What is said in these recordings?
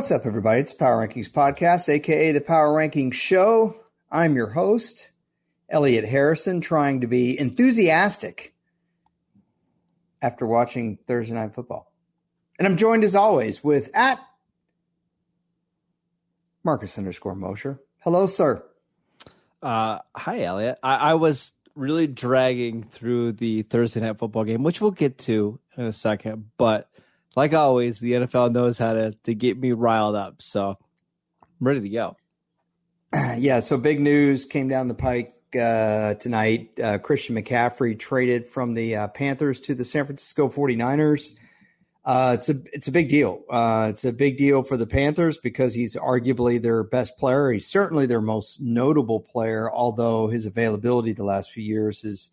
What's up, everybody? It's Power Rankings Podcast, aka the Power Rankings Show. I'm your host, Elliot Harrison, trying to be enthusiastic after watching Thursday Night Football. And I'm joined as always with at Marcus underscore Mosher. Hello, sir. Uh, hi, Elliot. I, I was really dragging through the Thursday Night Football game, which we'll get to in a second, but like always, the NFL knows how to to get me riled up. So I'm ready to go. Yeah, so big news came down the pike uh, tonight. Uh, Christian McCaffrey traded from the uh, Panthers to the San Francisco 49ers. Uh, it's a it's a big deal. Uh, it's a big deal for the Panthers because he's arguably their best player. He's certainly their most notable player, although his availability the last few years is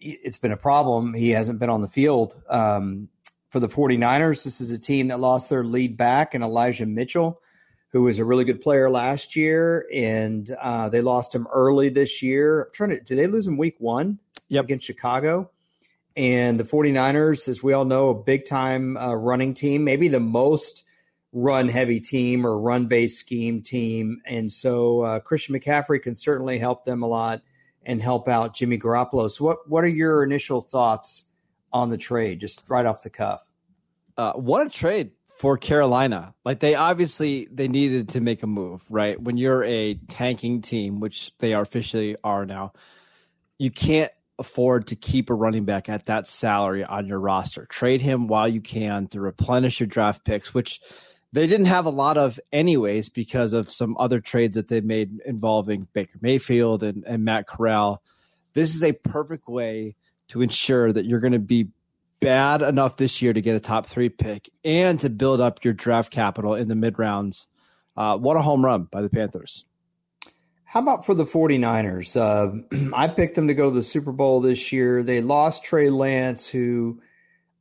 it's been a problem. He hasn't been on the field. Um, for the 49ers. This is a team that lost their lead back in Elijah Mitchell, who was a really good player last year, and uh, they lost him early this year. I'm trying to, did they lose him week one yep. against Chicago? And the 49ers, as we all know, a big time uh, running team, maybe the most run heavy team or run based scheme team. And so uh, Christian McCaffrey can certainly help them a lot and help out Jimmy Garoppolo. So, what, what are your initial thoughts on the trade, just right off the cuff? Uh, what a trade for Carolina. Like they obviously they needed to make a move, right? When you're a tanking team, which they officially are now, you can't afford to keep a running back at that salary on your roster. Trade him while you can to replenish your draft picks, which they didn't have a lot of anyways because of some other trades that they made involving Baker Mayfield and, and Matt Corral. This is a perfect way to ensure that you're going to be bad enough this year to get a top three pick and to build up your draft capital in the mid rounds. Uh, what a home run by the Panthers. How about for the 49ers? Uh, I picked them to go to the Super Bowl this year. They lost Trey Lance, who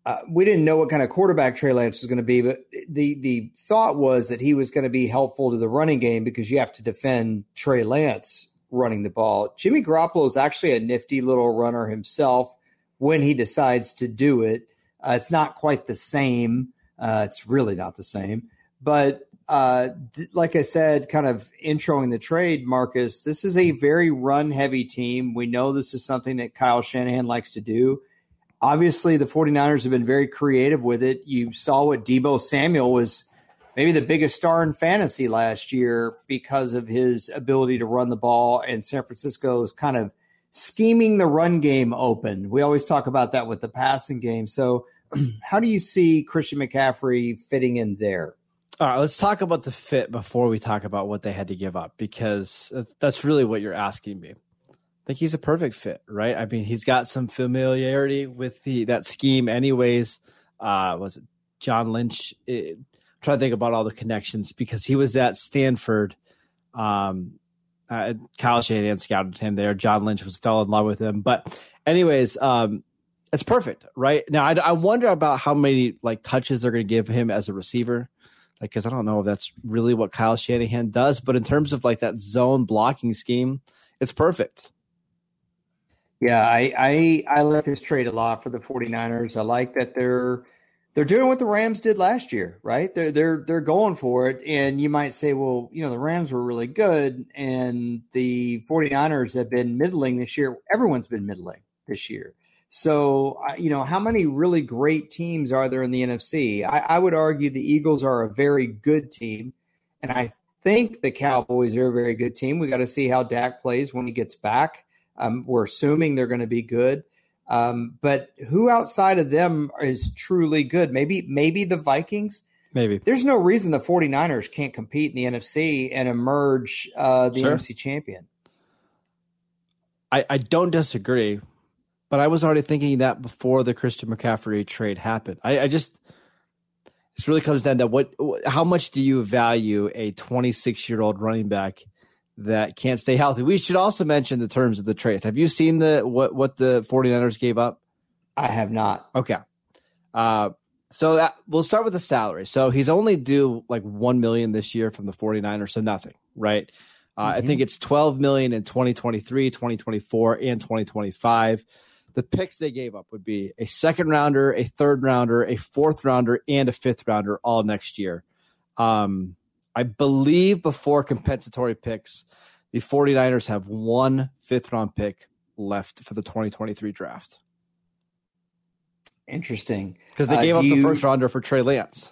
uh, we didn't know what kind of quarterback Trey Lance was going to be, but the the thought was that he was going to be helpful to the running game because you have to defend Trey Lance running the ball. Jimmy Garoppolo is actually a nifty little runner himself when he decides to do it. Uh, it's not quite the same. Uh, it's really not the same. But uh, th- like I said, kind of introing the trade, Marcus, this is a very run heavy team. We know this is something that Kyle Shanahan likes to do. Obviously, the 49ers have been very creative with it. You saw what Deebo Samuel was maybe the biggest star in fantasy last year because of his ability to run the ball, and San Francisco's kind of scheming the run game open. We always talk about that with the passing game. So, how do you see Christian McCaffrey fitting in there? All right, let's talk about the fit before we talk about what they had to give up because that's really what you're asking me. I think he's a perfect fit, right? I mean, he's got some familiarity with the that scheme, anyways. Uh, was it John Lynch? It, trying to think about all the connections because he was at Stanford um, uh, Kyle Shanahan scouted him there. John Lynch was fell in love with him. But, anyways, um, it's perfect, right? Now, I, I wonder about how many like touches they're going to give him as a receiver, like because I don't know if that's really what Kyle Shanahan does. But in terms of like that zone blocking scheme, it's perfect. Yeah, I I, I like this trade a lot for the 49ers. I like that they're they're doing what the Rams did last year, right? They're they're they're going for it. And you might say, well, you know, the Rams were really good and the 49ers have been middling this year. Everyone's been middling this year. So, you know, how many really great teams are there in the NFC? I, I would argue the Eagles are a very good team. And I think the Cowboys are a very good team. We got to see how Dak plays when he gets back. Um, we're assuming they're going to be good. Um, but who outside of them is truly good? Maybe maybe the Vikings. Maybe there's no reason the 49ers can't compete in the NFC and emerge uh, the sure. NFC champion. I, I don't disagree, but I was already thinking that before the Christian McCaffrey trade happened. I, I just this really comes down to what how much do you value a 26 year old running back that can't stay healthy. We should also mention the terms of the trade. Have you seen the what what the 49ers gave up? I have not. Okay. Uh, so that, we'll start with the salary. So he's only due like 1 million this year from the 49ers, so nothing, right? Uh, mm-hmm. I think it's 12 million in 2023, 2024, and 2025. The picks they gave up would be a second rounder, a third rounder, a fourth rounder, and a fifth rounder all next year. Um, I believe before compensatory picks, the 49ers have one fifth round pick left for the 2023 draft. Interesting. Because they uh, gave uh, up the first rounder for Trey Lance.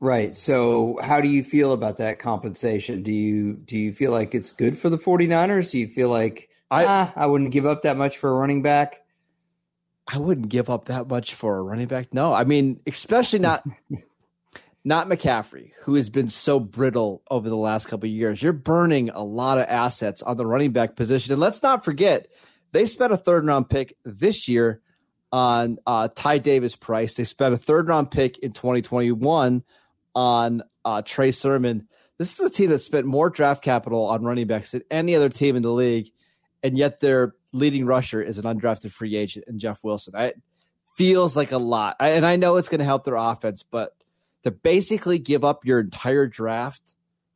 Right. So how do you feel about that compensation? Do you do you feel like it's good for the 49ers? Do you feel like I ah, I wouldn't give up that much for a running back? I wouldn't give up that much for a running back. No. I mean, especially not not McCaffrey, who has been so brittle over the last couple of years. You're burning a lot of assets on the running back position. And let's not forget, they spent a third round pick this year on uh, Ty Davis Price. They spent a third round pick in 2021 on uh, Trey Sermon. This is a team that spent more draft capital on running backs than any other team in the league, and yet their leading rusher is an undrafted free agent in Jeff Wilson. It feels like a lot, I, and I know it's going to help their offense, but to basically give up your entire draft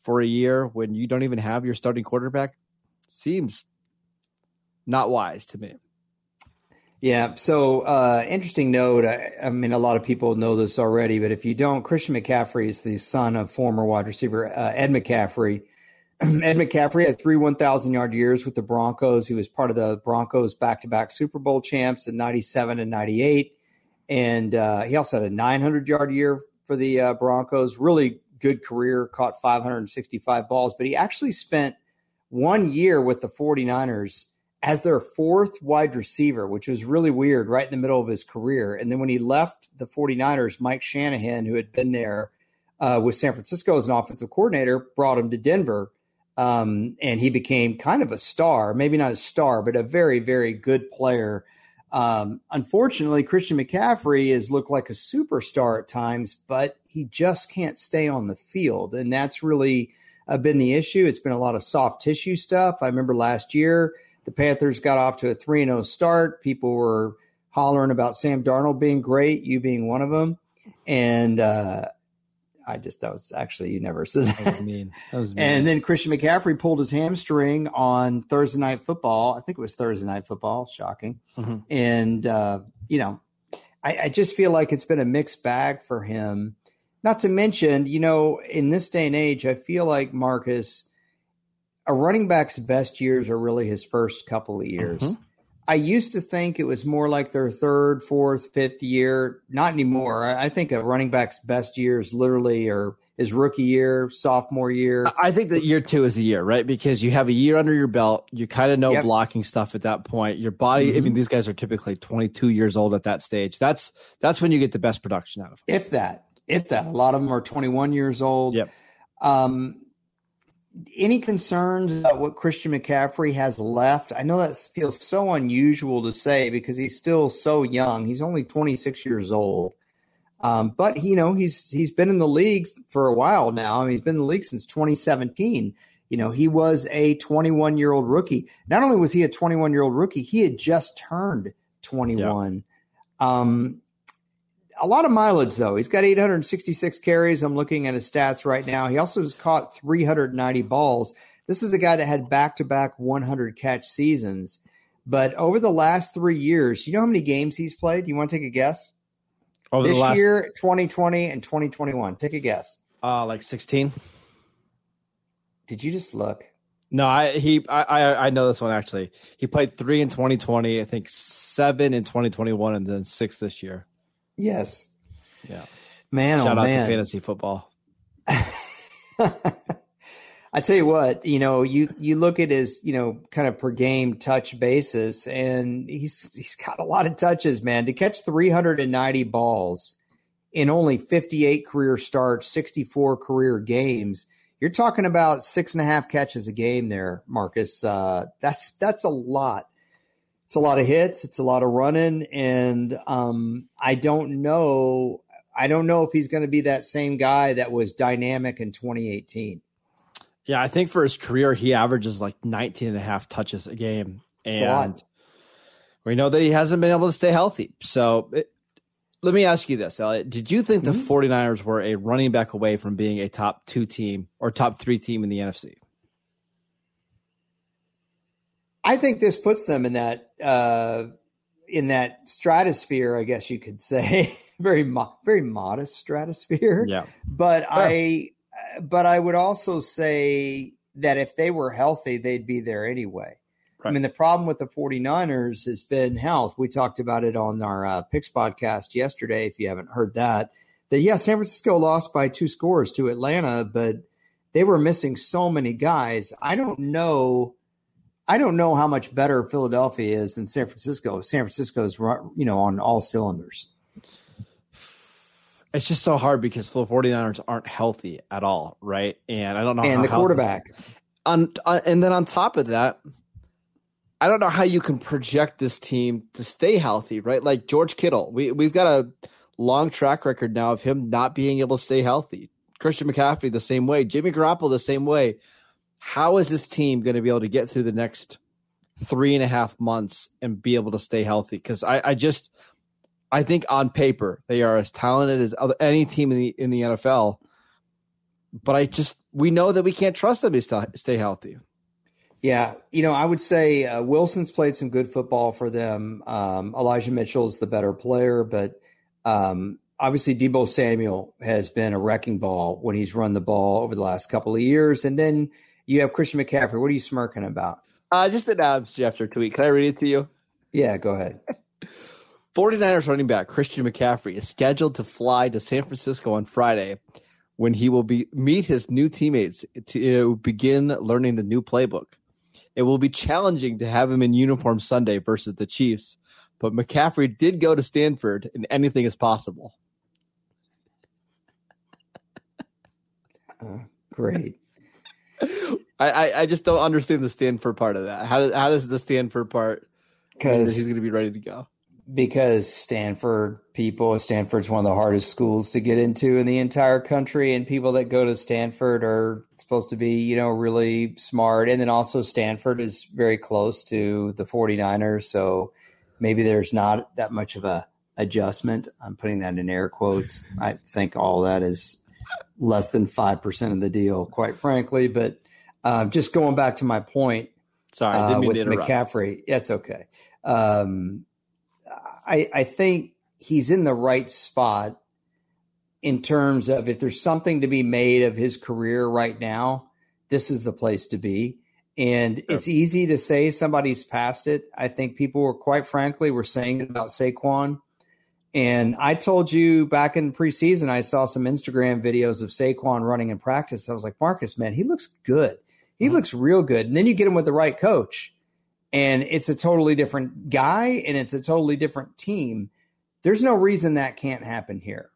for a year when you don't even have your starting quarterback seems not wise to me. Yeah. So, uh, interesting note. I, I, mean, a lot of people know this already, but if you don't, Christian McCaffrey is the son of former wide receiver uh, Ed McCaffrey. Ed McCaffrey had three 1,000 yard years with the Broncos. He was part of the Broncos back to back Super Bowl champs in 97 and 98. And uh, he also had a 900 yard year for the uh, Broncos. Really good career, caught 565 balls, but he actually spent one year with the 49ers as their fourth wide receiver, which was really weird right in the middle of his career. And then when he left the 49ers, Mike Shanahan, who had been there uh, with San Francisco as an offensive coordinator, brought him to Denver. Um, and he became kind of a star, maybe not a star, but a very, very good player. Um, unfortunately, Christian McCaffrey has looked like a superstar at times, but he just can't stay on the field. And that's really uh, been the issue. It's been a lot of soft tissue stuff. I remember last year, the Panthers got off to a 3 0 start. People were hollering about Sam Darnold being great, you being one of them. And uh, I just, that was actually, you never said that. that, was mean. that was mean. And then Christian McCaffrey pulled his hamstring on Thursday Night Football. I think it was Thursday Night Football. Shocking. Mm-hmm. And, uh, you know, I, I just feel like it's been a mixed bag for him. Not to mention, you know, in this day and age, I feel like Marcus a running back's best years are really his first couple of years. Mm-hmm. I used to think it was more like their third, fourth, fifth year. Not anymore. I think a running back's best years literally are his rookie year, sophomore year. I think that year two is the year, right? Because you have a year under your belt. You kind of know yep. blocking stuff at that point. Your body, mm-hmm. I mean, mm-hmm. these guys are typically 22 years old at that stage. That's that's when you get the best production out of them. If that, if that. A lot of them are 21 years old. Yep. Um, any concerns about what Christian McCaffrey has left? I know that feels so unusual to say because he's still so young. He's only 26 years old. Um, but you know, he's he's been in the league for a while now. I mean, he's been in the league since 2017. You know, he was a 21 year old rookie. Not only was he a 21 year old rookie, he had just turned 21. Yeah. Um, a lot of mileage though. He's got 866 carries. I'm looking at his stats right now. He also has caught 390 balls. This is a guy that had back to back 100 catch seasons. But over the last three years, you know how many games he's played? You want to take a guess? Over this last... year, 2020 and 2021. Take a guess. Uh, like 16. Did you just look? No, I he I I know this one actually. He played three in 2020, I think seven in 2021, and then six this year. Yes. Yeah. Man, Shout oh, out man. to fantasy football. I tell you what, you know, you you look at his, you know, kind of per game touch basis, and he's he's got a lot of touches, man. To catch 390 balls in only 58 career starts, 64 career games, you're talking about six and a half catches a game there, Marcus. Uh, that's that's a lot it's a lot of hits, it's a lot of running, and um, I don't know. I don't know if he's going to be that same guy that was dynamic in 2018. Yeah, I think for his career, he averages like 19 and a half touches a game. And a we know that he hasn't been able to stay healthy. So it, let me ask you this, Elliot. Did you think mm-hmm. the 49ers were a running back away from being a top two team or top three team in the NFC? I think this puts them in that uh, in that stratosphere, I guess you could say, very mo- very modest stratosphere. Yeah, but I but I would also say that if they were healthy, they'd be there anyway. Right. I mean, the problem with the 49ers has been health. We talked about it on our uh, Picks podcast yesterday. If you haven't heard that, that yeah, San Francisco lost by two scores to Atlanta, but they were missing so many guys. I don't know. I don't know how much better Philadelphia is than San Francisco. San Francisco is, you know, on all cylinders. It's just so hard because the 49ers aren't healthy at all, right? And I don't know. And the quarterback. On, uh, and then on top of that, I don't know how you can project this team to stay healthy, right? Like George Kittle, we we've got a long track record now of him not being able to stay healthy. Christian McCaffrey the same way, Jimmy Garoppolo the same way. How is this team going to be able to get through the next three and a half months and be able to stay healthy? Because I, I just I think on paper they are as talented as other, any team in the in the NFL. But I just we know that we can't trust them to stay, healthy. Yeah, you know, I would say uh, Wilson's played some good football for them. Um, Elijah Mitchell's the better player, but um, obviously Deebo Samuel has been a wrecking ball when he's run the ball over the last couple of years. And then you have Christian McCaffrey. What are you smirking about? Uh, just an Adams Schefter tweet. Can I read it to you? Yeah, go ahead. 49ers running back Christian McCaffrey is scheduled to fly to San Francisco on Friday when he will be meet his new teammates to begin learning the new playbook. It will be challenging to have him in uniform Sunday versus the Chiefs, but McCaffrey did go to Stanford and anything is possible. Uh, great. I, I, just don't understand the Stanford part of that. How does how does the Stanford part? Because he's going to be ready to go because Stanford people, Stanford's one of the hardest schools to get into in the entire country. And people that go to Stanford are supposed to be, you know, really smart. And then also Stanford is very close to the 49ers. So maybe there's not that much of a adjustment. I'm putting that in air quotes. I think all that is less than 5% of the deal, quite frankly. But uh, just going back to my point. Sorry, uh, with McCaffrey. That's okay. Um, I, I think he's in the right spot in terms of if there's something to be made of his career right now, this is the place to be. And sure. it's easy to say somebody's past it. I think people were quite frankly were saying it about Saquon. And I told you back in preseason, I saw some Instagram videos of Saquon running in practice. I was like, Marcus, man, he looks good. He mm-hmm. looks real good. And then you get him with the right coach and it's a totally different guy and it's a totally different team. There's no reason that can't happen here.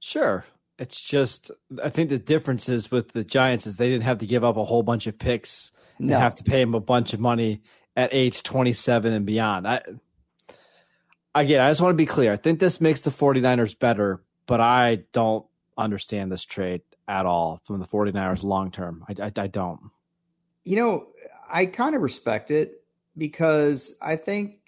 Sure. It's just I think the difference is with the Giants is they didn't have to give up a whole bunch of picks and no. have to pay him a bunch of money at age 27 and beyond. I again, I just want to be clear. I think this makes the 49ers better, but I don't understand this trade at all from the 49ers long term. I, I, I don't. You know, I kind of respect it because I think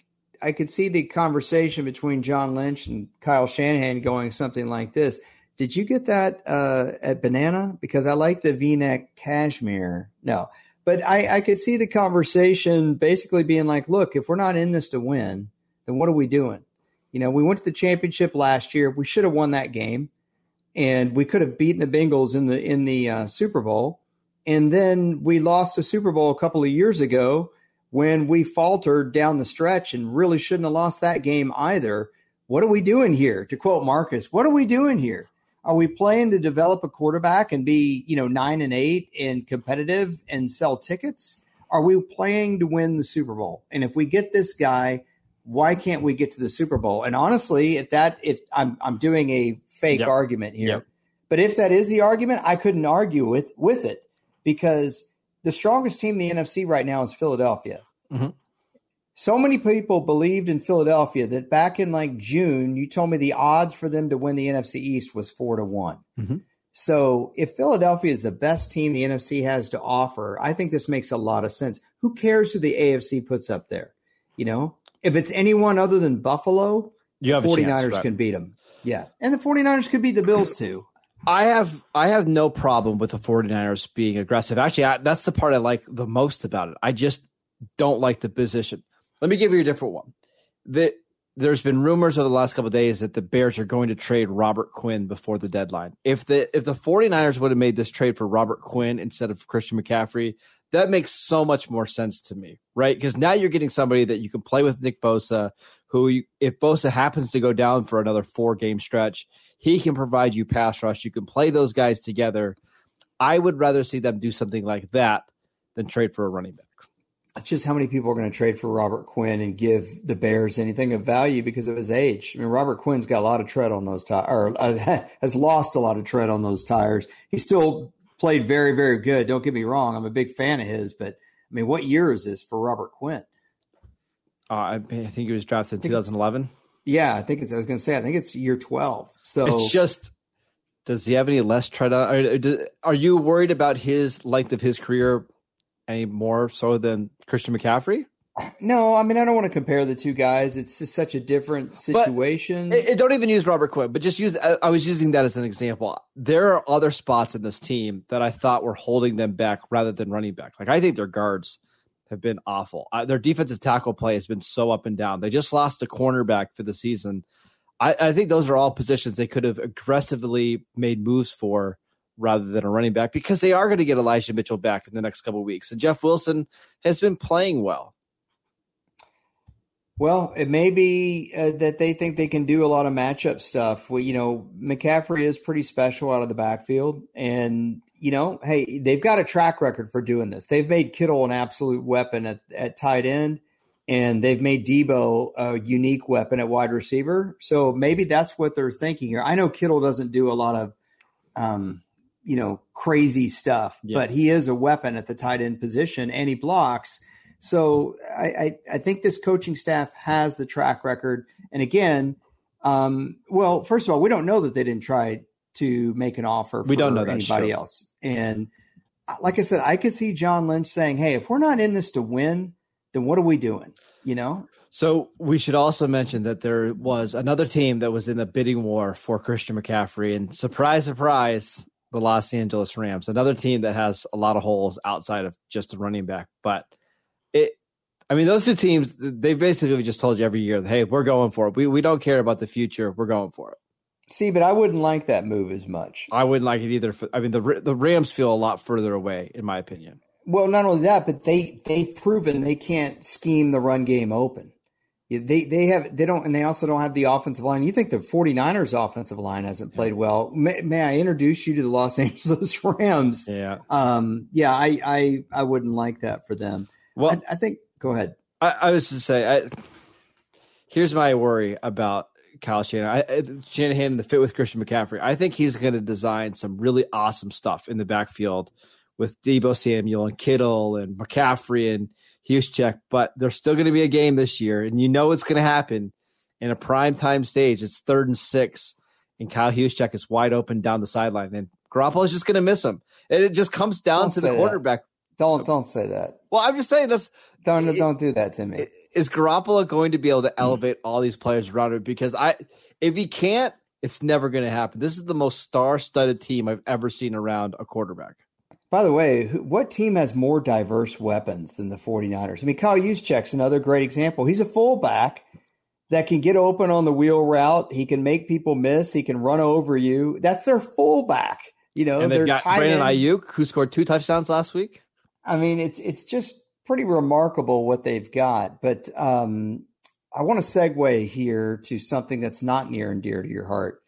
I could see the conversation between John Lynch and Kyle Shanahan going something like this. Did you get that uh, at Banana? Because I like the V-neck cashmere. No, but I, I could see the conversation basically being like, "Look, if we're not in this to win, then what are we doing? You know, we went to the championship last year. We should have won that game, and we could have beaten the Bengals in the in the uh, Super Bowl. And then we lost the Super Bowl a couple of years ago when we faltered down the stretch and really shouldn't have lost that game either. What are we doing here? To quote Marcus, what are we doing here? Are we playing to develop a quarterback and be, you know, nine and eight and competitive and sell tickets? Are we playing to win the Super Bowl? And if we get this guy, why can't we get to the Super Bowl? And honestly, if that if I'm I'm doing a fake yep. argument here, yep. but if that is the argument, I couldn't argue with with it because the strongest team in the NFC right now is Philadelphia. Mm-hmm. So many people believed in Philadelphia that back in like June, you told me the odds for them to win the NFC East was four to one. Mm-hmm. So if Philadelphia is the best team the NFC has to offer, I think this makes a lot of sense. Who cares who the AFC puts up there? You know, if it's anyone other than Buffalo, you have 49ers chance, right? can beat them. Yeah. And the 49ers could beat the Bills too. I have I have no problem with the 49ers being aggressive. Actually, I, that's the part I like the most about it. I just don't like the position. Let me give you a different one. The there's been rumors over the last couple days that the Bears are going to trade Robert Quinn before the deadline. If the if the 49ers would have made this trade for Robert Quinn instead of Christian McCaffrey, that makes so much more sense to me, right? Because now you're getting somebody that you can play with Nick Bosa, who you, if Bosa happens to go down for another four game stretch, he can provide you pass rush. You can play those guys together. I would rather see them do something like that than trade for a running back. It's just how many people are going to trade for Robert Quinn and give the Bears anything of value because of his age. I mean, Robert Quinn's got a lot of tread on those tires, or has lost a lot of tread on those tires. He still played very, very good. Don't get me wrong; I'm a big fan of his, but I mean, what year is this for Robert Quinn? Uh, I, think he was drafted in 2011. Yeah, I think it's. I was going to say, I think it's year 12. So it's just. Does he have any less tread on? Are, are you worried about his length of his career any more so than Christian McCaffrey? No, I mean I don't want to compare the two guys. It's just such a different situation. It, it, don't even use Robert Quinn, but just use. I, I, was using that as an example. There are other spots in this team that I thought were holding them back rather than running back. Like I think their guards have been awful. Uh, their defensive tackle play has been so up and down. They just lost a cornerback for the season. I, I think those are all positions they could have aggressively made moves for rather than a running back because they are going to get Elijah Mitchell back in the next couple weeks. And Jeff Wilson has been playing well. Well, it may be uh, that they think they can do a lot of matchup stuff. Well, you know, McCaffrey is pretty special out of the backfield. And, you know, hey, they've got a track record for doing this. They've made Kittle an absolute weapon at, at tight end, and they've made Deebo a unique weapon at wide receiver. So maybe that's what they're thinking here. I know Kittle doesn't do a lot of um, you know, crazy stuff, yeah. but he is a weapon at the tight end position and he blocks. So I, I, I, think this coaching staff has the track record. And again, um, well, first of all, we don't know that they didn't try to make an offer we don't know anybody else. And uh, like I said, I could see John Lynch saying, Hey, if we're not in this to win, then what are we doing? You know? So we should also mention that there was another team that was in the bidding war for Christian McCaffrey, and surprise, surprise, the Los Angeles Rams, another team that has a lot of holes outside of just a running back. But it, I mean, those two teams, they've basically just told you every year, hey, we're going for it. We, we don't care about the future. We're going for it. See, but I wouldn't like that move as much. I wouldn't like it either. For, I mean, the the Rams feel a lot further away, in my opinion. Well, not only that, but they they've proven they can't scheme the run game open. They they have they don't and they also don't have the offensive line. You think the 49ers offensive line hasn't played well. May, may I introduce you to the Los Angeles Rams? Yeah. Um yeah, I I I wouldn't like that for them. Well, I, I think go ahead. I, I was to say I here's my worry about Kyle Shanahan. I, Shanahan and the fit with Christian McCaffrey. I think he's going to design some really awesome stuff in the backfield with Deebo Samuel and Kittle and McCaffrey and Juszczyk, but there's still going to be a game this year, and you know it's going to happen in a prime time stage. It's third and six, and Kyle Juszczyk is wide open down the sideline, and Garoppolo is just going to miss him. And it just comes down don't to the quarterback. That. Don't don't say that. Well, I'm just saying this. Don't it, don't do that to me. Is Garoppolo going to be able to mm. elevate all these players around him? Because I, if he can't, it's never going to happen. This is the most star-studded team I've ever seen around a quarterback. By the way, what team has more diverse weapons than the 49ers? I mean, Kyle Juszczyk's another great example. He's a fullback that can get open on the wheel route. He can make people miss. He can run over you. That's their fullback. You know, and they've got Brandon Aiyuk, who scored two touchdowns last week. I mean, it's it's just pretty remarkable what they've got. But um, I want to segue here to something that's not near and dear to your heart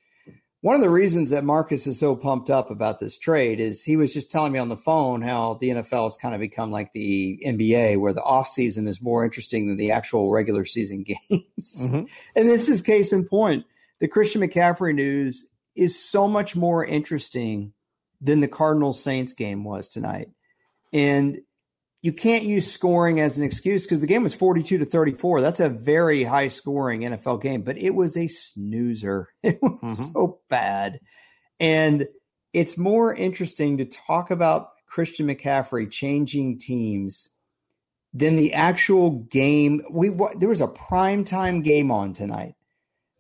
one of the reasons that Marcus is so pumped up about this trade is he was just telling me on the phone how the NFL has kind of become like the NBA, where the offseason is more interesting than the actual regular season games. Mm-hmm. And this is case in point. The Christian McCaffrey news is so much more interesting than the Cardinals Saints game was tonight. And you can't use scoring as an excuse because the game was 42 to 34. That's a very high scoring NFL game, but it was a snoozer. It was mm-hmm. so bad. And it's more interesting to talk about Christian McCaffrey changing teams than the actual game. We there was a prime time game on tonight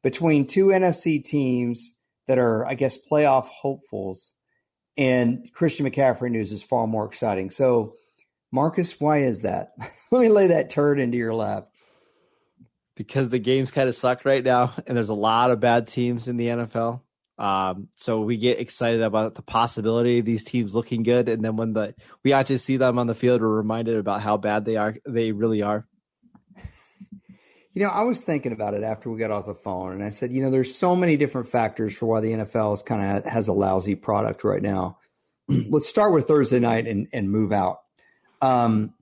between two NFC teams that are, I guess, playoff hopefuls, and Christian McCaffrey news is far more exciting. So Marcus, why is that? Let me lay that turd into your lap. because the games kind of suck right now, and there's a lot of bad teams in the NFL. Um, so we get excited about the possibility of these teams looking good, and then when the we actually see them on the field, we're reminded about how bad they are. They really are. You know, I was thinking about it after we got off the phone, and I said, you know, there's so many different factors for why the NFL is kind of has a lousy product right now. Let's start with Thursday night and and move out. Um,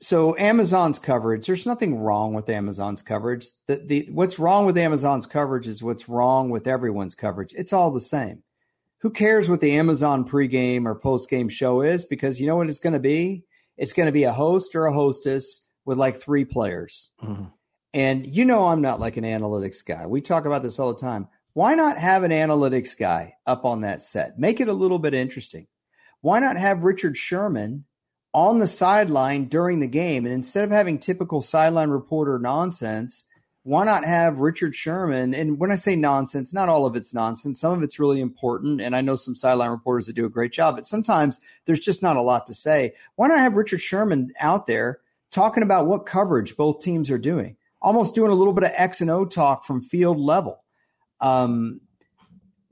so Amazon's coverage, there's nothing wrong with Amazon's coverage. The, the what's wrong with Amazon's coverage is what's wrong with everyone's coverage. It's all the same. Who cares what the Amazon pregame or postgame show is? Because you know what it's going to be? It's going to be a host or a hostess with like three players. Mm-hmm. And you know I'm not like an analytics guy. We talk about this all the time. Why not have an analytics guy up on that set? Make it a little bit interesting. Why not have Richard Sherman on the sideline during the game. And instead of having typical sideline reporter nonsense, why not have Richard Sherman? And when I say nonsense, not all of it's nonsense. Some of it's really important. And I know some sideline reporters that do a great job, but sometimes there's just not a lot to say. Why not have Richard Sherman out there talking about what coverage both teams are doing? Almost doing a little bit of X and O talk from field level. Um,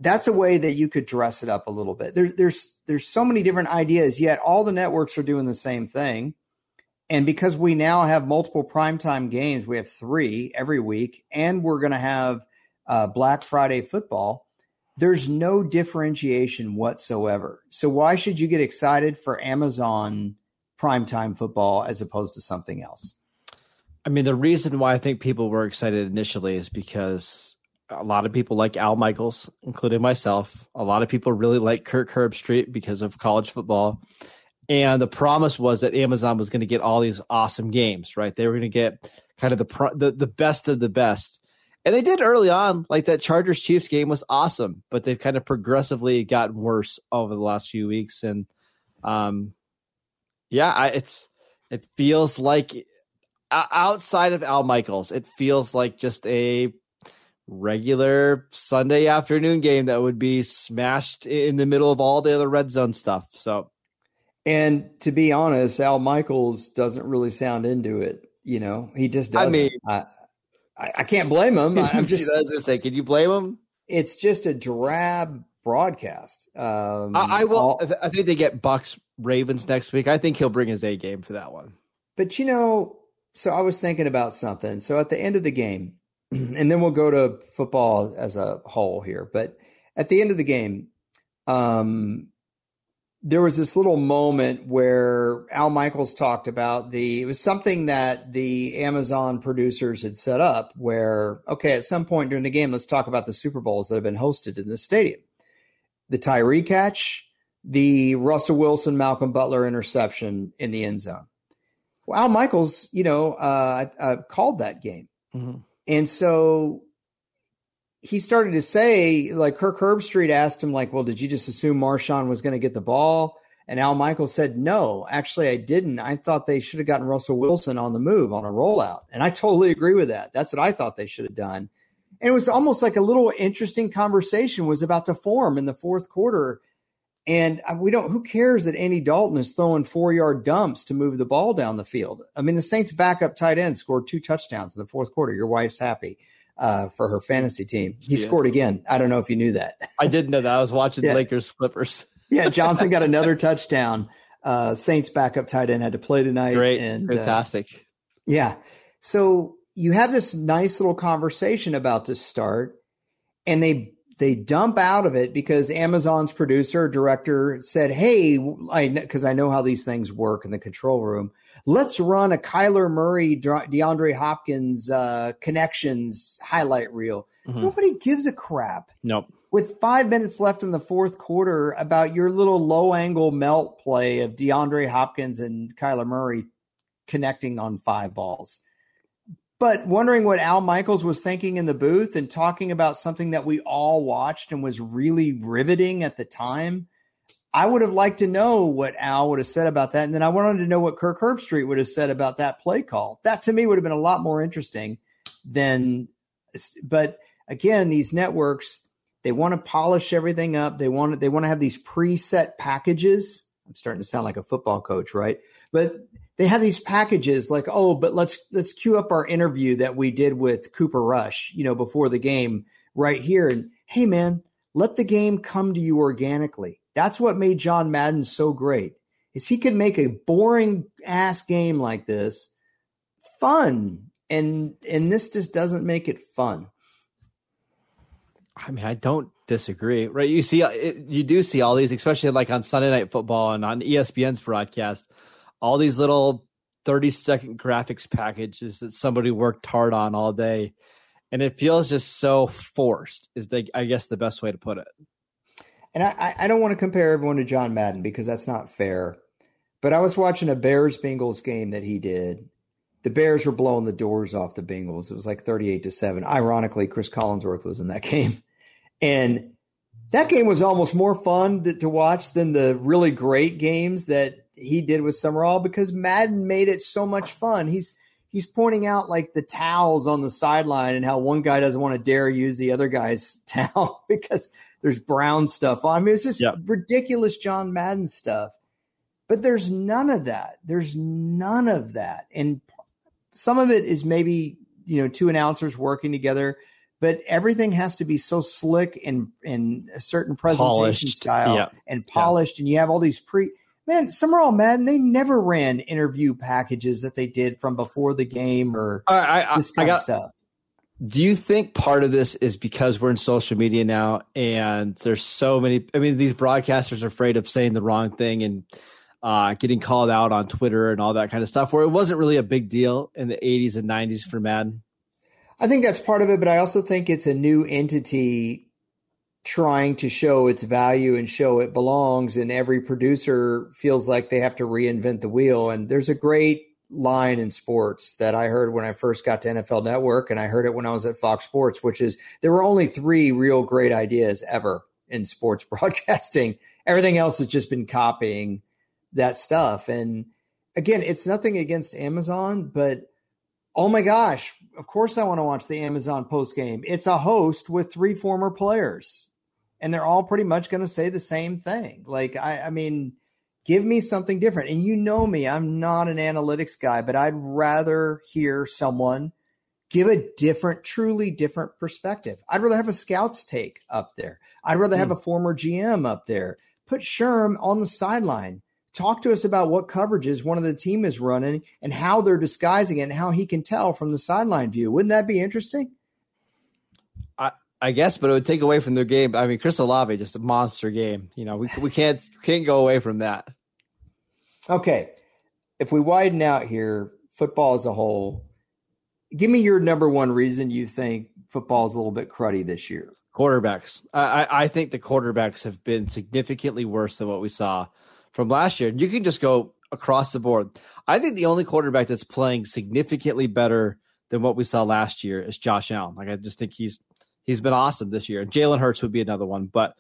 that's a way that you could dress it up a little bit. There, there's there's so many different ideas, yet all the networks are doing the same thing. And because we now have multiple primetime games, we have three every week, and we're going to have uh, Black Friday football. There's no differentiation whatsoever. So why should you get excited for Amazon primetime football as opposed to something else? I mean, the reason why I think people were excited initially is because a lot of people like Al Michaels, including myself. A lot of people really like Kirk Herbstreit because of college football. And the promise was that Amazon was going to get all these awesome games, right? They were going to get kind of the, the the best of the best. And they did early on, like that Chargers Chiefs game was awesome, but they've kind of progressively gotten worse over the last few weeks. And um, yeah, I, it's it feels like outside of Al Michaels, it feels like just a regular Sunday afternoon game that would be smashed in the middle of all the other red zone stuff. So, and to be honest, Al Michaels doesn't really sound into it. You know, he just doesn't. I mean, I, I, can't blame him. I'm just I was gonna say, can you blame him? It's just a drab broadcast. Um, I, I will. All, I think they get Bucks Ravens next week. I think he'll bring his A game for that one. But you know, so I was thinking about something. So at the end of the game, and then we'll go to football as a whole here. But at the end of the game, um, there was this little moment where Al Michaels talked about the it was something that the Amazon producers had set up where okay at some point during the game let's talk about the Super Bowls that have been hosted in this stadium. The Tyree catch, the Russell Wilson Malcolm Butler interception in the end zone. Well, Al Michaels, you know, uh, uh, called that game. Mm-hmm. And so he started to say, like Kirk Herbstreit asked him, like, well, did you just assume Marshawn was going to get the ball? And Al Michaels said, no, actually, I didn't. I thought they should have gotten Russell Wilson on the move on a rollout. And I totally agree with that. That's what I thought they should have done. And it was almost like a little interesting conversation was about to form in the fourth quarter and uh, we don't, who cares that Andy Dalton is throwing four yard dumps to move the ball down the field? I mean, the Saints backup tight end scored two touchdowns in the fourth quarter. Your wife's happy uh, for her fantasy team. He yeah. scored again. I don't know if you knew that. I didn't know that. I was watching yeah. Lakers Clippers. yeah, Johnson got another touchdown. Uh, Saints backup tight end had to play tonight. Great. And, uh, Fantastic. Uh, yeah. So you have this nice little conversation about to start, and they they dump out of it because Amazon's producer director said, "Hey, I because I know how these things work in the control room. Let's run a Kyler Murray, DeAndre Hopkins uh, connections highlight reel." Mm-hmm. Nobody gives a crap. Nope. With five minutes left in the fourth quarter, about your little low angle melt play of DeAndre Hopkins and Kyler Murray connecting on five balls but wondering what Al Michaels was thinking in the booth and talking about something that we all watched and was really riveting at the time. I would have liked to know what Al would have said about that. And then I wanted to know what Kirk Herbstreit would have said about that play call. That to me would have been a lot more interesting than, but again, these networks, they want to polish everything up. They want to, they want to have these preset packages. I'm starting to sound like a football coach, right? But they have these packages like, oh, but let's let's queue up our interview that we did with Cooper Rush, you know, before the game right here. And hey, man, let the game come to you organically. That's what made John Madden so great. Is he could make a boring ass game like this fun, and and this just doesn't make it fun. I mean, I don't disagree. Right? You see, you do see all these, especially like on Sunday Night Football and on ESPN's broadcast all these little 30 second graphics packages that somebody worked hard on all day. And it feels just so forced is the i guess the best way to put it. And i i don't want to compare everyone to john madden because that's not fair but i was watching a bears bengals game that he did. The bears were blowing the doors off the bengals. It was like 38 to 7 ironically chris collinsworth was in that game. And that game was almost more fun to, to watch than the really great games that he did with Summerall because Madden made it so much fun. He's he's pointing out like the towels on the sideline and how one guy doesn't want to dare use the other guy's towel because there's brown stuff on. I mean, it's just yep. ridiculous John Madden stuff. But there's none of that. There's none of that. And some of it is maybe, you know, two announcers working together, but everything has to be so slick and and a certain presentation polished. style yep. and polished. Yep. And you have all these pre man, Summerall Madden, they never ran interview packages that they did from before the game or I, I, this kind got, of stuff. Do you think part of this is because we're in social media now and there's so many? I mean, these broadcasters are afraid of saying the wrong thing and uh, getting called out on Twitter and all that kind of stuff, where it wasn't really a big deal in the 80s and 90s for Madden. I think that's part of it, but I also think it's a new entity trying to show its value and show it belongs and every producer feels like they have to reinvent the wheel. And there's a great line in sports that I heard when I first got to NFL Network and I heard it when I was at Fox Sports which is there were only 3 real great ideas ever in sports broadcasting. Everything else has just been copying that stuff. And again it's nothing against Amazon but oh my gosh of course I want to watch the Amazon post game it's a host with three former players and they're all pretty much going to say the same thing. Like, I, I mean, give me something different. And you know me, I'm not an analytics guy, but I'd rather hear someone give a different, truly different perspective. I'd rather have a scout's take up there. I'd rather mm. have hmm. a former GM up there. Put Sherm on the sideline. Talk to us about what coverages one of the team is running and how they're disguising it and how he can tell from the sideline view. Wouldn't that be interesting? I guess, but it would take away from their game. I mean, Chris Olave just a monster game. You know, we we can't can't go away from that. Okay, if we widen out here, football as a whole, give me your number one reason you think football is a little bit cruddy this year. Quarterbacks. I I think the quarterbacks have been significantly worse than what we saw from last year. You can just go across the board. I think the only quarterback that's playing significantly better than what we saw last year is Josh Allen. Like I just think he's He's been awesome this year. Jalen Hurts would be another one, but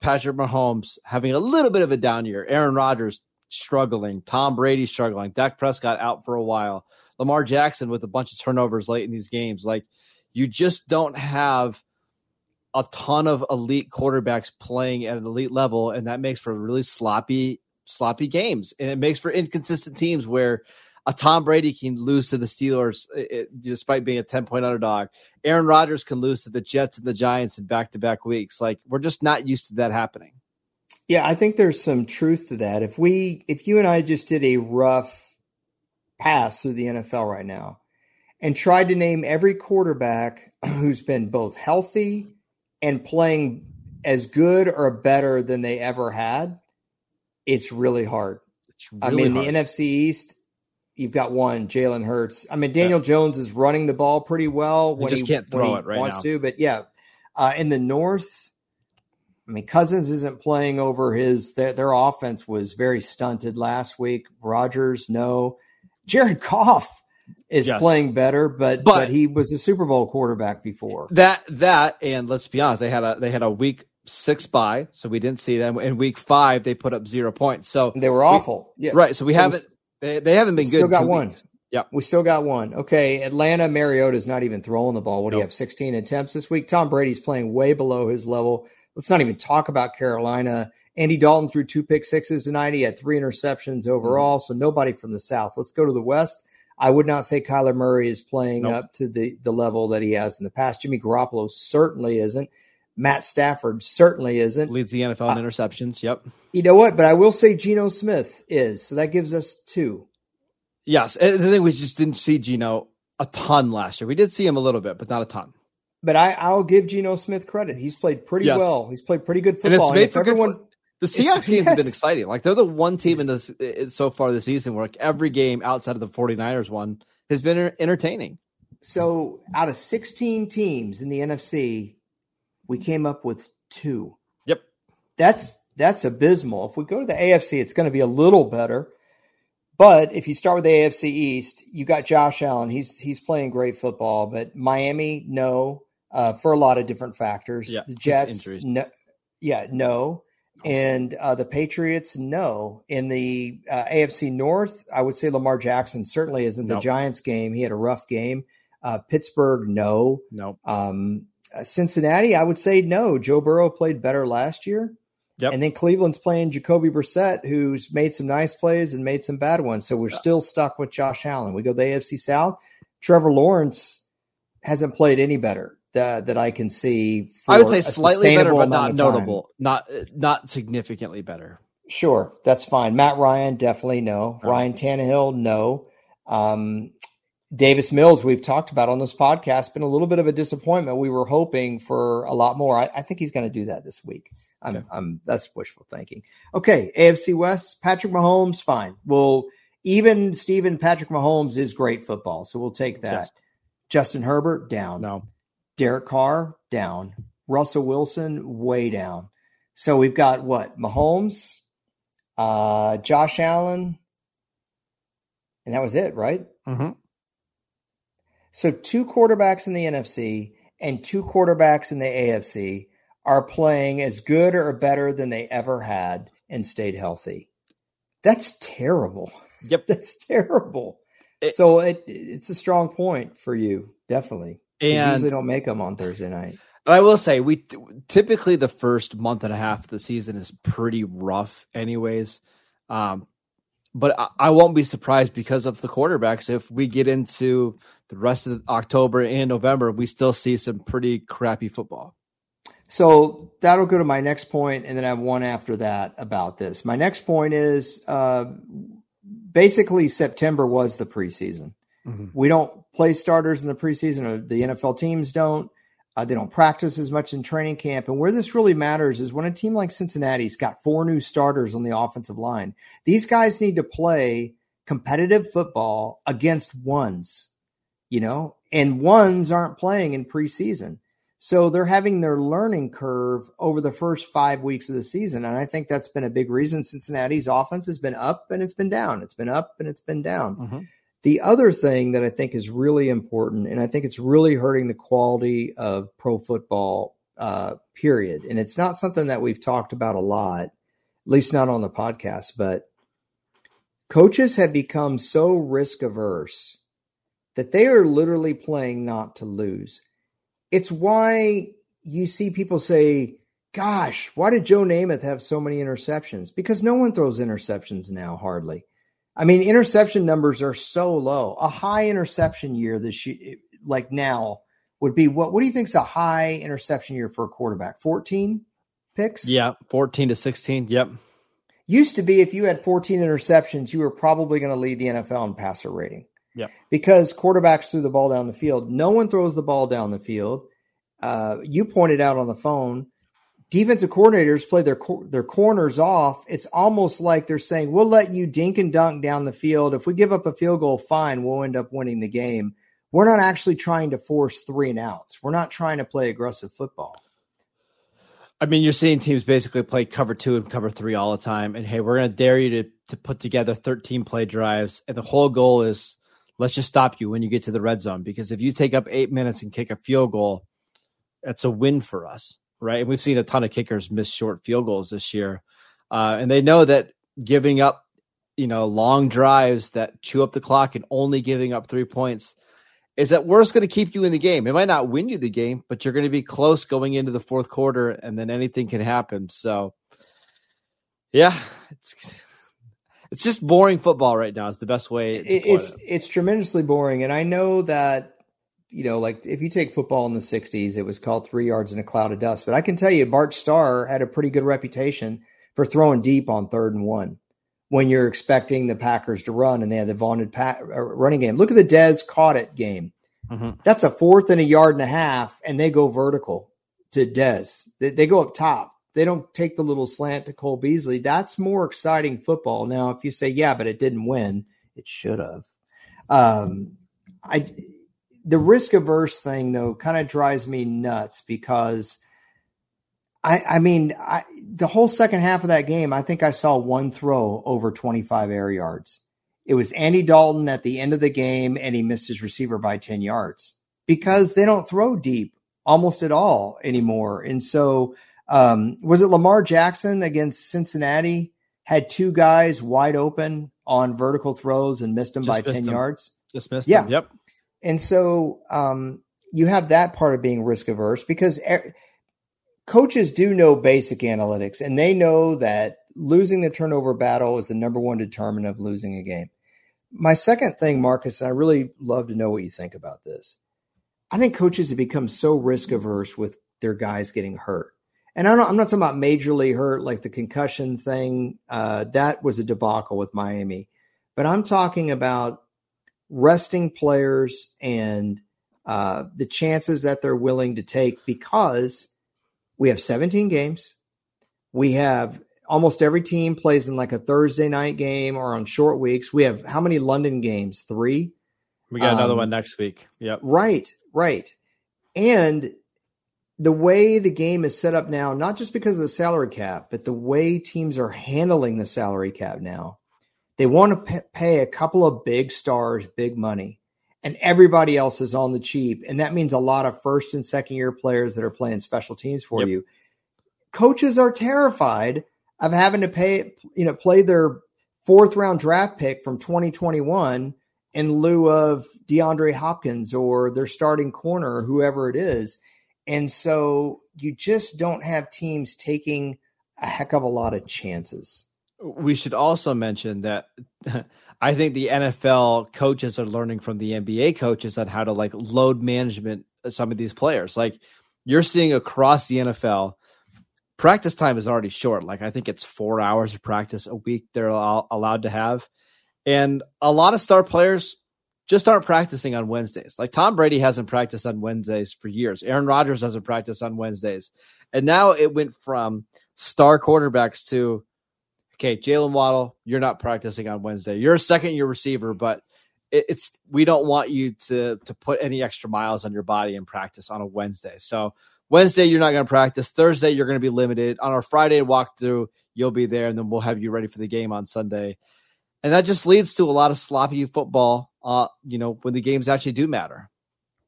Patrick Mahomes having a little bit of a down year. Aaron Rodgers struggling. Tom Brady struggling. Dak Prescott out for a while. Lamar Jackson with a bunch of turnovers late in these games. Like you just don't have a ton of elite quarterbacks playing at an elite level, and that makes for really sloppy, sloppy games, and it makes for inconsistent teams where a Tom Brady can lose to the Steelers it, despite being a 10 point underdog. Aaron Rodgers can lose to the Jets and the Giants in back to back weeks. Like we're just not used to that happening. Yeah, I think there's some truth to that. If we, if you and I just did a rough pass through the NFL right now and tried to name every quarterback who's been both healthy and playing as good or better than they ever had, it's really hard. It's really I mean, hard. the NFC East you've got one Jalen Hurts. I mean, Daniel yeah. Jones is running the ball pretty well when he just can't throw it right wants now. to. But yeah, uh, in the North, I mean, Cousins isn't playing over his. Their, their offense was very stunted last week. Rodgers, no. Jared Goff is yes. playing better, but, but, but he was a Super Bowl quarterback before. That that and let's be honest, they had a they had a week six bye, so we didn't see them. In week five, they put up zero points. So they were awful. We, yeah. Right. So we so haven't they, they haven't been we good. Still got one. Weeks. Yeah, we still got one. Okay, Atlanta Mariota's not even throwing the ball. What do you have? 16 attempts this week. Tom Brady's playing way below his level. Let's not even talk about Carolina Andy Dalton threw two pick sixes tonight. He had three interceptions overall, mm-hmm. so nobody from the South. Let's go to the West. I would not say Kyler Murray is playing nope. up to the, the level that he has in the past. Jimmy Garoppolo certainly isn't. Matt Stafford certainly isn't. Leads the NFL in uh, interceptions. Yep. You know what? But I will say Geno Smith is. So that gives us two. Yes. the thing we just didn't see Geno a ton last year. We did see him a little bit, but not a ton. But I, I'll give Geno Smith credit. He's played pretty yes. well. He's played pretty good football. And, it's and if everyone, the Seahawks games yes. have been exciting. Like they're the one team in this so far this season where like every game outside of the 49ers one has been entertaining. So out of 16 teams in the NFC, we came up with two. Yep. That's that's abysmal. If we go to the AFC, it's going to be a little better. But if you start with the AFC East, you got Josh Allen. He's he's playing great football, but Miami, no, uh, for a lot of different factors. Yeah, the Jets, no, yeah, no, and uh, the Patriots, no. In the uh, AFC North, I would say Lamar Jackson certainly isn't. The nope. Giants game, he had a rough game. Uh, Pittsburgh, no, no. Um, uh, Cincinnati, I would say no. Joe Burrow played better last year. Yep. And then Cleveland's playing Jacoby Brissett, who's made some nice plays and made some bad ones. So we're still stuck with Josh Allen. We go to the AFC South. Trevor Lawrence hasn't played any better that that I can see. I would say slightly better, but not notable, not not significantly better. Sure, that's fine. Matt Ryan, definitely no. Oh. Ryan Tannehill, no. Um, Davis Mills, we've talked about on this podcast, been a little bit of a disappointment. We were hoping for a lot more. I, I think he's going to do that this week. I'm, okay. I'm, that's wishful thinking. Okay, AFC West, Patrick Mahomes, fine. Well, even Stephen Patrick Mahomes is great football, so we'll take that. Yes. Justin Herbert down. No. Derek Carr down. Russell Wilson way down. So we've got what? Mahomes, uh, Josh Allen, and that was it, right? Mm-hmm. So two quarterbacks in the NFC and two quarterbacks in the AFC are playing as good or better than they ever had and stayed healthy. That's terrible. Yep, that's terrible. It, so it, it's a strong point for you, definitely. And usually don't make them on Thursday night. I will say we typically the first month and a half of the season is pretty rough, anyways. Um, but I, I, won't be surprised because of the quarterbacks if we get into the rest of October and November, we still see some pretty crappy football. So that'll go to my next point, and then I have one after that about this. My next point is uh, basically September was the preseason. Mm-hmm. We don't play starters in the preseason, or the NFL teams don't. Uh, they don't practice as much in training camp. And where this really matters is when a team like Cincinnati's got four new starters on the offensive line. These guys need to play competitive football against ones you know, and ones aren't playing in preseason. So they're having their learning curve over the first five weeks of the season. And I think that's been a big reason Cincinnati's offense has been up and it's been down. It's been up and it's been down. Mm-hmm. The other thing that I think is really important, and I think it's really hurting the quality of pro football, uh, period. And it's not something that we've talked about a lot, at least not on the podcast, but coaches have become so risk averse that they are literally playing not to lose. It's why you see people say, Gosh, why did Joe Namath have so many interceptions? Because no one throws interceptions now, hardly. I mean, interception numbers are so low. A high interception year this year, like now, would be what? What do you think is a high interception year for a quarterback? Fourteen picks? Yeah, fourteen to sixteen. Yep. Used to be if you had fourteen interceptions, you were probably going to lead the NFL in passer rating. Yeah. Because quarterbacks threw the ball down the field. No one throws the ball down the field. Uh, you pointed out on the phone, defensive coordinators play their their corners off. It's almost like they're saying, "We'll let you dink and dunk down the field. If we give up a field goal, fine, we'll end up winning the game." We're not actually trying to force three and outs. We're not trying to play aggressive football. I mean, you're seeing teams basically play cover two and cover three all the time. And hey, we're going to dare you to to put together 13 play drives, and the whole goal is let's just stop you when you get to the red zone because if you take up eight minutes and kick a field goal, it's a win for us, right? And we've seen a ton of kickers miss short field goals this year, uh, and they know that giving up, you know, long drives that chew up the clock and only giving up three points is at worst going to keep you in the game. It might not win you the game, but you're going to be close going into the fourth quarter, and then anything can happen. So Yeah, it's it's just boring football right now. Is the best way. It, it's it. it's tremendously boring, and I know that you know, like if you take football in the '60s, it was called three yards in a cloud of dust. But I can tell you, Bart Starr had a pretty good reputation for throwing deep on third and one when you're expecting the Packers to run, and they had the vaunted pa- uh, running game. Look at the Dez caught it game. Mm-hmm. That's a fourth and a yard and a half, and they go vertical to Dez. They, they go up top they don't take the little slant to Cole Beasley. That's more exciting football. Now, if you say, yeah, but it didn't win, it should have. Um, I the risk averse thing though kind of drives me nuts because I I mean I, the whole second half of that game, I think I saw one throw over 25 air yards. It was Andy Dalton at the end of the game, and he missed his receiver by 10 yards because they don't throw deep almost at all anymore. And so um, was it Lamar Jackson against Cincinnati? Had two guys wide open on vertical throws and missed them Just by missed 10 yards. Just missed yeah. Them. Yep. And so um, you have that part of being risk averse because er- coaches do know basic analytics and they know that losing the turnover battle is the number one determinant of losing a game. My second thing, Marcus, I really love to know what you think about this. I think coaches have become so risk averse with their guys getting hurt and I am not talking about majorly hurt like the concussion thing. Uh, that was a debacle with Miami, but I'm talking about resting players and uh, the chances that they're willing to take because we have 17 games. We have almost every team plays in like a Thursday night game or on short weeks. We have how many London games? Three. We got another um, one next week. Yep. Right. Right. And the way the game is set up now, not just because of the salary cap, but the way teams are handling the salary cap now, they want to pay a couple of big stars big money, and everybody else is on the cheap. And that means a lot of first and second year players that are playing special teams for yep. you. Coaches are terrified of having to pay, you know, play their fourth round draft pick from 2021 in lieu of DeAndre Hopkins or their starting corner, or whoever it is and so you just don't have teams taking a heck of a lot of chances. We should also mention that I think the NFL coaches are learning from the NBA coaches on how to like load management some of these players. Like you're seeing across the NFL, practice time is already short. Like I think it's four hours of practice a week they're all allowed to have. And a lot of star players just aren't practicing on Wednesdays. Like Tom Brady hasn't practiced on Wednesdays for years. Aaron Rodgers doesn't practice on Wednesdays. And now it went from star quarterbacks to, okay, Jaylen Waddle, you're not practicing on Wednesday. You're a second year receiver, but it, it's we don't want you to to put any extra miles on your body in practice on a Wednesday. So Wednesday you're not going to practice. Thursday you're going to be limited. On our Friday walkthrough, you'll be there, and then we'll have you ready for the game on Sunday. And that just leads to a lot of sloppy football uh, you know, when the games actually do matter.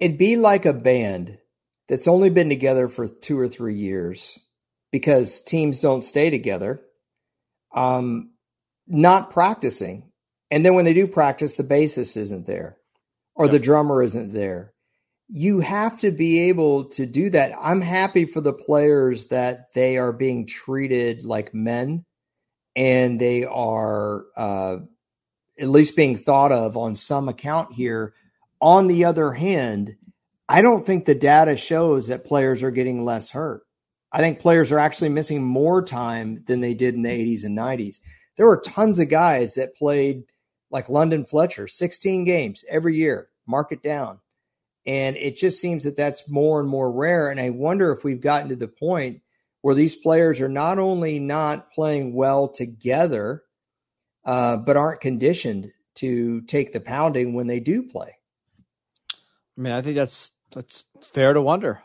It'd be like a band that's only been together for two or three years because teams don't stay together, um, not practicing. And then when they do practice, the bassist isn't there or yep. the drummer isn't there. You have to be able to do that. I'm happy for the players that they are being treated like men and they are uh, at least being thought of on some account here. On the other hand, I don't think the data shows that players are getting less hurt. I think players are actually missing more time than they did in the 80s and 90s. There were tons of guys that played like London Fletcher, 16 games every year, mark it down. And it just seems that that's more and more rare. And I wonder if we've gotten to the point where these players are not only not playing well together, uh, but aren't conditioned to take the pounding when they do play. I mean, I think that's that's fair to wonder.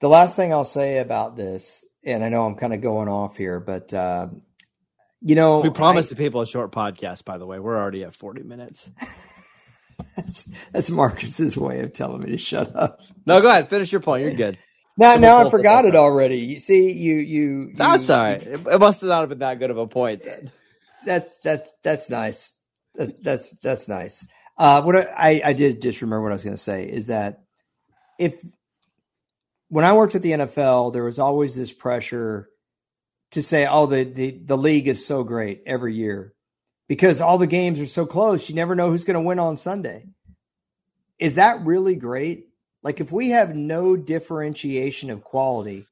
The last thing I'll say about this, and I know I'm kind of going off here, but uh, you know, we promised I, the people a short podcast. By the way, we're already at 40 minutes. that's that's Marcus's way of telling me to shut up. No, go ahead, finish your point. You're good. Now, now I forgot it already. You see, you you. That's all right. It must have not been that good of a point then that that that's nice. That, that's that's nice. Uh, what I, I did just remember what I was going to say is that if when I worked at the NFL, there was always this pressure to say, oh, the, the, the league is so great every year because all the games are so close. You never know who's going to win on Sunday. Is that really great? Like, if we have no differentiation of quality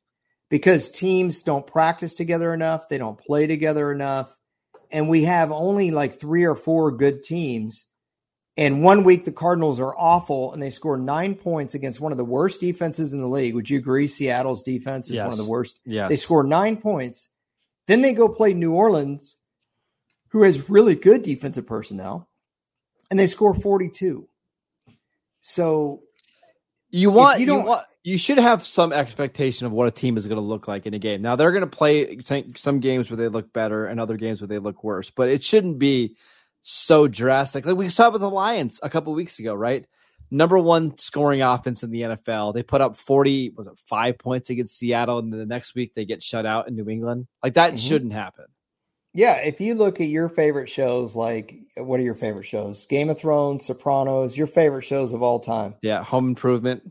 because teams don't practice together enough, they don't play together enough, and we have only like three or four good teams. And one week the Cardinals are awful and they score nine points against one of the worst defenses in the league. Would you agree? Seattle's defense is Yes. one of the worst. Yes. They score nine points. Then they go play New Orleans, who has really good defensive personnel, and they score 42. So You want you you, don't- want you should have some expectation of what a team is going to look like in a game. Now they're going to play some games where they look better and other games where they look worse, but it shouldn't be so drastic. Like we saw with the Lions a couple weeks ago, right? Number one scoring offense in the NFL. They put up forty was it five points against Seattle, and then the next week they get shut out in New England. Like that Mhm. shouldn't happen. Yeah, if you look at your favorite shows, like what are your favorite shows? Game of Thrones, Sopranos, your favorite shows of all time. Yeah, home improvement.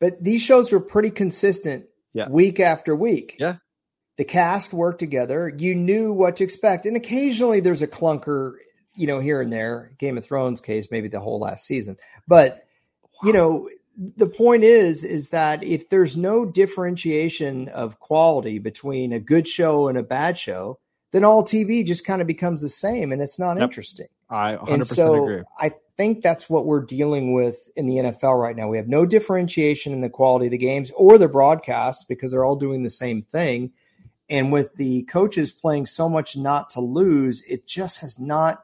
But these shows were pretty consistent Yeah. week after week. Yeah. The cast worked together. You knew what to expect. And occasionally there's a clunker, you know, here and there. Game of Thrones case, maybe the whole last season. But, you know, the point is, is that if there's no differentiation of quality between a good show and a bad show, then all TV just kind of becomes the same and it's not Yep. interesting. I 100% And so agree. I think that's what we're dealing with in the NFL right now. We have no differentiation in the quality of the games or the broadcasts because they're all doing the same thing. And with the coaches playing so much not to lose, it just has not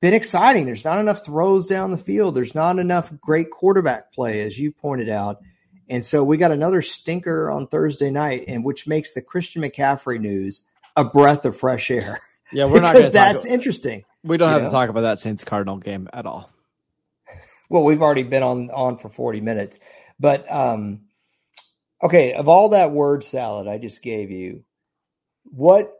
been exciting. There's not enough throws down the field. There's not enough great quarterback play, as you pointed out. And so we got another stinker on Thursday night, and which makes the Christian McCaffrey news a breath of fresh air. Yeah, we're not because that's interesting. we don't have know? to talk about that Saints Cardinal game at all. Well, we've already been on on for 40 minutes. But um okay, of all that word salad I just gave you, what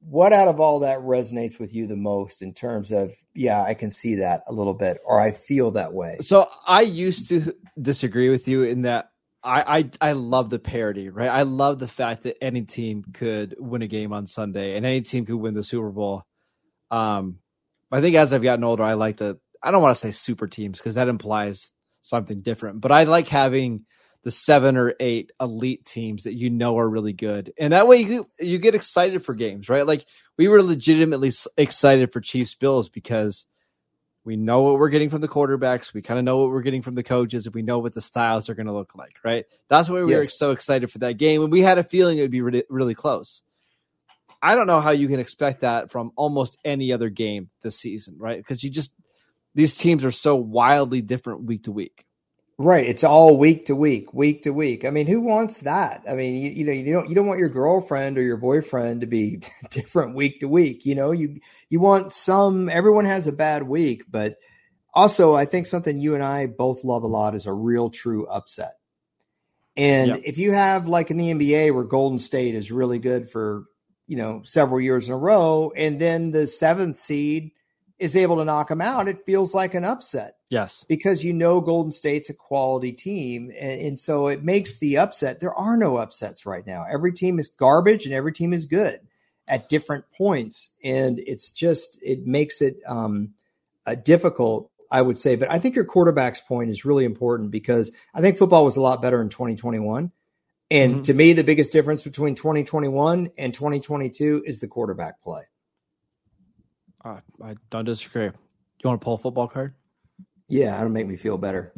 what out of all that resonates with you the most in terms of yeah, I can see that a little bit or I feel that way. So I used to disagree with you in that I, I I love the parity, right? I love the fact that any team could win a game on Sunday and any team could win the Super Bowl. Um, I think as I've gotten older, I like the I don't want to say super teams because that implies something different, but I like having the seven or eight elite teams that you know are really good, and that way you you get excited for games, right? Like we were legitimately excited for Chiefs Bills because we know what we're getting from the quarterbacks. We kind of know what we're getting from the coaches, and we know what the styles are going to look like, right? That's why we were so excited for that game, and we had a feeling it would be really, really close. I don't know how you can expect that from almost any other game this season, right? Because you just these teams are so wildly different week to week. Right, it's all week to week, week to week. I mean, who wants that? I mean, you, you know, you don't you don't want your girlfriend or your boyfriend to be different week to week. You know, you you want some. Everyone has a bad week, but also I think something you and I both love a lot is a real true upset. And Yep. if you have like in the NBA where Golden State is really good for you know several years in a row, and then the seventh seed is able to knock them out, it feels like an upset Yes. because you know Golden State's a quality team. And, and so it makes the upset. There are no upsets right now. Every team is garbage and every team is good at different points. And it's just, it makes it um, uh, difficult, I would say. But I think your quarterback's point is really important because I think football was a lot better in 2021. And Mhm. to me, the biggest difference between 2021 and 2022 is the quarterback play. Uh, I don't disagree. You want to pull a football card? Yeah, that'll make me feel better.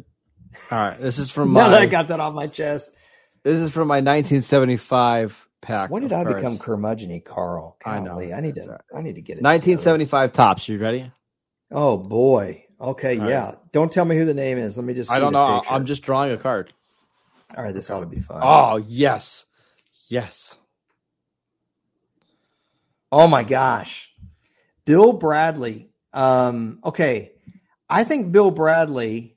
All right. This is from Now that I got that off my chest. this is from my 1975 pack. When did I cards. become curmudgeon Carl? I know. I need to. all I need to get it. together. 1975 Topps. You ready? Oh boy. Okay. All yeah. Don't tell me who the name is. Let me just. I don't know. picture. I'm just drawing a card. All right. This ought to be fun. Oh yes, yes. Oh my gosh. Bill Bradley. Um. Okay. I think Bill Bradley.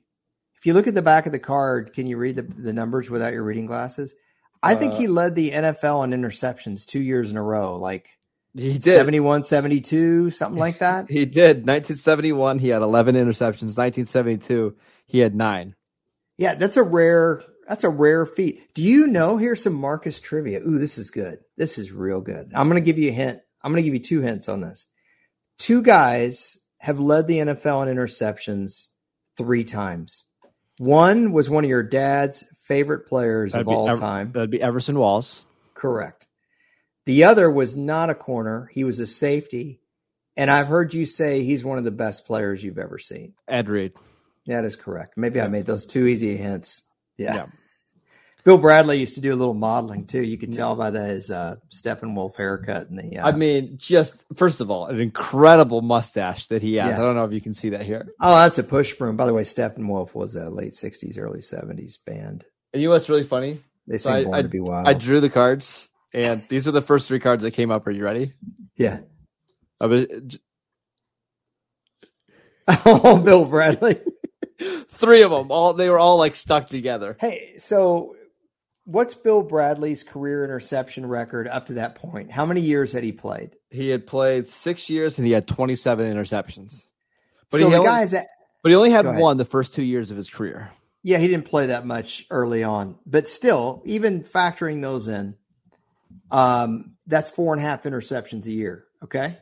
If you look at the back of the card, can you read the the numbers without your reading glasses? I think Uh, he led the NFL in interceptions two years in a row, like He did. 71, 72, something like that. He did. 1971, he had 11 interceptions. 1972, he had nine. Yeah, that's a rare that's a rare feat. Do you know? Here's some Marcus trivia. Ooh, this is good. This is real good. I'm going to give you a hint. I'm going to give you two hints on this. Two guys have led the NFL in interceptions three times. One was one of your dad's favorite players that'd of all Ever- time. That'd be Everson Walls. Correct. The other was not a corner. He was a safety. And I've heard you say he's one of the best players you've ever seen. Ed Reed. That is correct. Maybe yeah. I made those two easy hints. Yeah. yeah. Bill Bradley used to do a little modeling too. You could tell by the, his uh, Steppenwolf haircut and the. Uh, I mean, just first of all, an incredible mustache that he has. Yeah. I don't know if you can see that here. Oh, that's a push broom. By the way, Steppenwolf was a late '60s, early '70s band. And you know what's really funny? They so I, I, to Be Wild. I drew the cards, and these are the first three cards that came up. Are you ready? Yeah. I was, oh, Bill Bradley. three of them. All they were all like stuck together. Hey, so what's Bill Bradley's career interception record up to that point? How many years had he played? He had played six years and he had 27 interceptions. But so he the only, guys that, but he only had one the first two years of his career. Yeah, he didn't play that much early on, but still, even factoring those in, um, that's four and a half interceptions a year. Okay.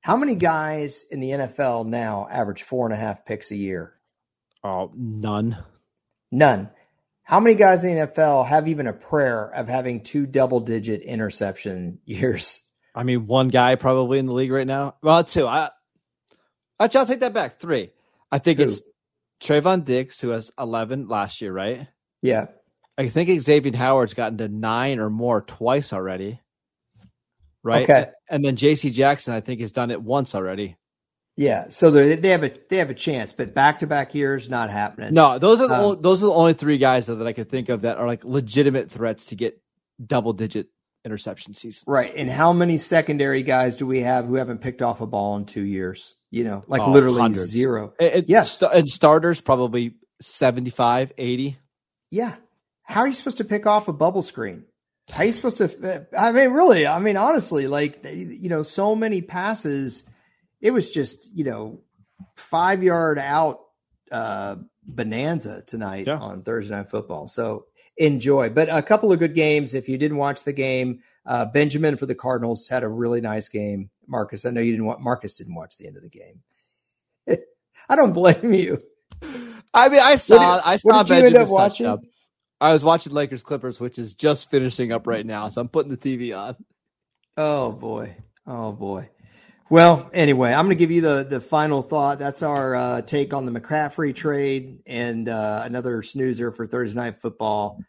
How many guys in the NFL now average four and a half picks a year? Oh, none. None. How many guys in the NFL have even a prayer of having two double digit interception years? I mean, one guy probably in the league right now. Well, two. I, actually, I'll take that back. Three. I think Who? it's Trevon Diggs, who has 11 last year, right? Yeah. I think Xavier Howard's gotten to nine or more twice already. Right. Okay. And then JC Jackson, I think, has done it once already. Yeah, so they have a they have a chance, but back to back years not happening. No, those are the um, only, those are the only three guys that I could think of that are like legitimate threats to get double digit interception seasons. Right, and how many secondary guys do we have who haven't picked off a ball in two years? You know, like oh, literally hundreds. zero. It, yes, and starters probably 75, 80. Yeah, how are you supposed to pick off a bubble screen? How are you supposed to? I mean, really? I mean, honestly, like you know, so many passes it was just you know five yard out uh, bonanza tonight yeah. on Thursday Night Football. So enjoy. But a couple of good games. If you didn't watch the game, uh, Benjamin for the Cardinals had a really nice game. Marcus, I know you didn't want Marcus didn't watch the end of the game. I don't blame you. I mean, I saw did, I saw Benjamin watching? Up. I was watching Lakers Clippers, which is just finishing up right now. So I'm putting the TV on. Oh boy. Oh boy. Well, anyway, I'm going to give you the the final thought. That's our uh, take on the McCaffrey trade and uh, another snoozer for Thursday night football.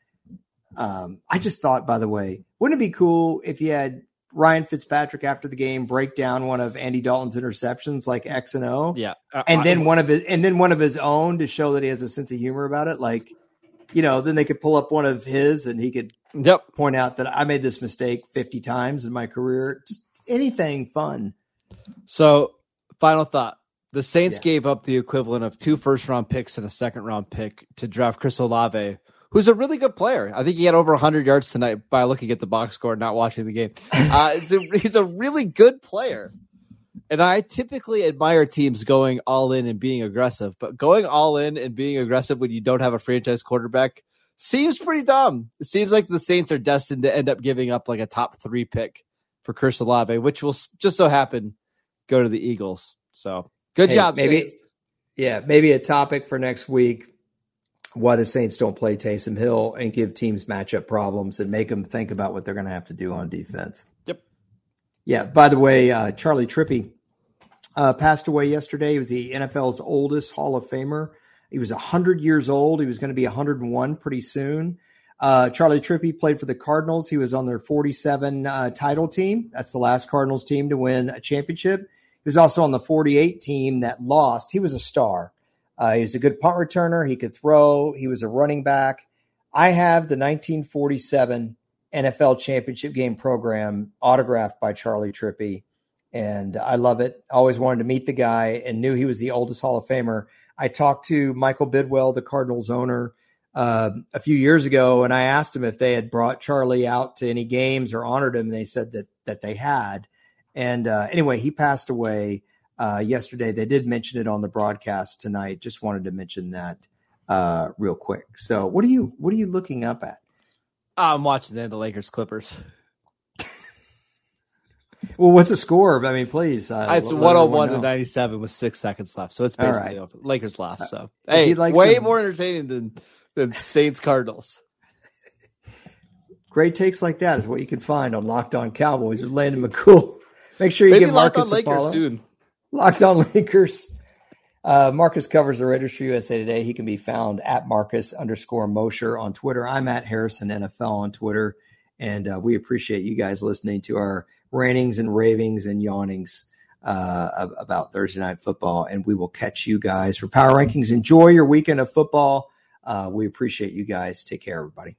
Um, I just thought, by the way, wouldn't it be cool if you had Ryan Fitzpatrick after the game break down one of Andy Dalton's interceptions like X and O, yeah, uh, and then one of his and then one of his own to show that he has a sense of humor about it, like you know, then they could pull up one of his and he could yep. point out that I made this mistake 50 times in my career. Just anything fun. So, final thought. The Saints yeah. gave up the equivalent of two first round picks and a second round pick to draft Chris Olave, who's a really good player. I think he had over 100 yards tonight by looking at the box score and not watching the game. Uh, a, he's a really good player. And I typically admire teams going all in and being aggressive, but going all in and being aggressive when you don't have a franchise quarterback seems pretty dumb. It seems like the Saints are destined to end up giving up like a top three pick for Chris Olave, which will just so happen go to the Eagles. So good hey, job. Maybe, Saints. yeah, maybe a topic for next week. Why the Saints don't play Taysom Hill and give teams matchup problems and make them think about what they're going to have to do on defense. Yep. Yeah. By the way, uh, Charlie Trippi uh, passed away yesterday. He was the NFL's oldest Hall of Famer. He was 100 years old. He was going to be 101 pretty soon. Uh, Charlie Trippi played for the Cardinals. He was on their 47 uh, title team. That's the last Cardinals team to win a championship. He was also on the 48 team that lost. He was a star. Uh, he was a good punt returner. He could throw. He was a running back. I have the 1947 NFL championship game program autographed by Charlie Trippi. and I love it. Always wanted to meet the guy and knew he was the oldest Hall of Famer. I talked to Michael Bidwill, the Cardinals owner uh, a few years ago, and I asked him if they had brought Charlie out to any games or honored him. They said that that they had. And uh, anyway, he passed away uh, yesterday. They did mention it on the broadcast tonight. Just wanted to mention that. uh, real quick. So, what are you what are you looking up at? I'm watching the, the Lakers Clippers. Well, what's the score? I mean, please. Uh, it's 101 to 97 with six seconds left. So it's basically right. Lakers lost. So, uh, hey, like way some... more entertaining than, than Saints Cardinals. Great takes like that is what you can find on Locked On Cowboys with Landon McCool. Make sure you Maybe give Marcus a follow. Soon. Locked On Lakers. Uh, Marcus covers the Raiders for USA Today. He can be found at Marcus underscore Mosher on Twitter. I'm at Harrison NFL on Twitter. And uh, we appreciate you guys listening to our rantings and ravings and yawnings uh, about Thursday night football. And we will catch you guys for power rankings. Enjoy your weekend of football. Uh, we appreciate you guys. Take care, everybody.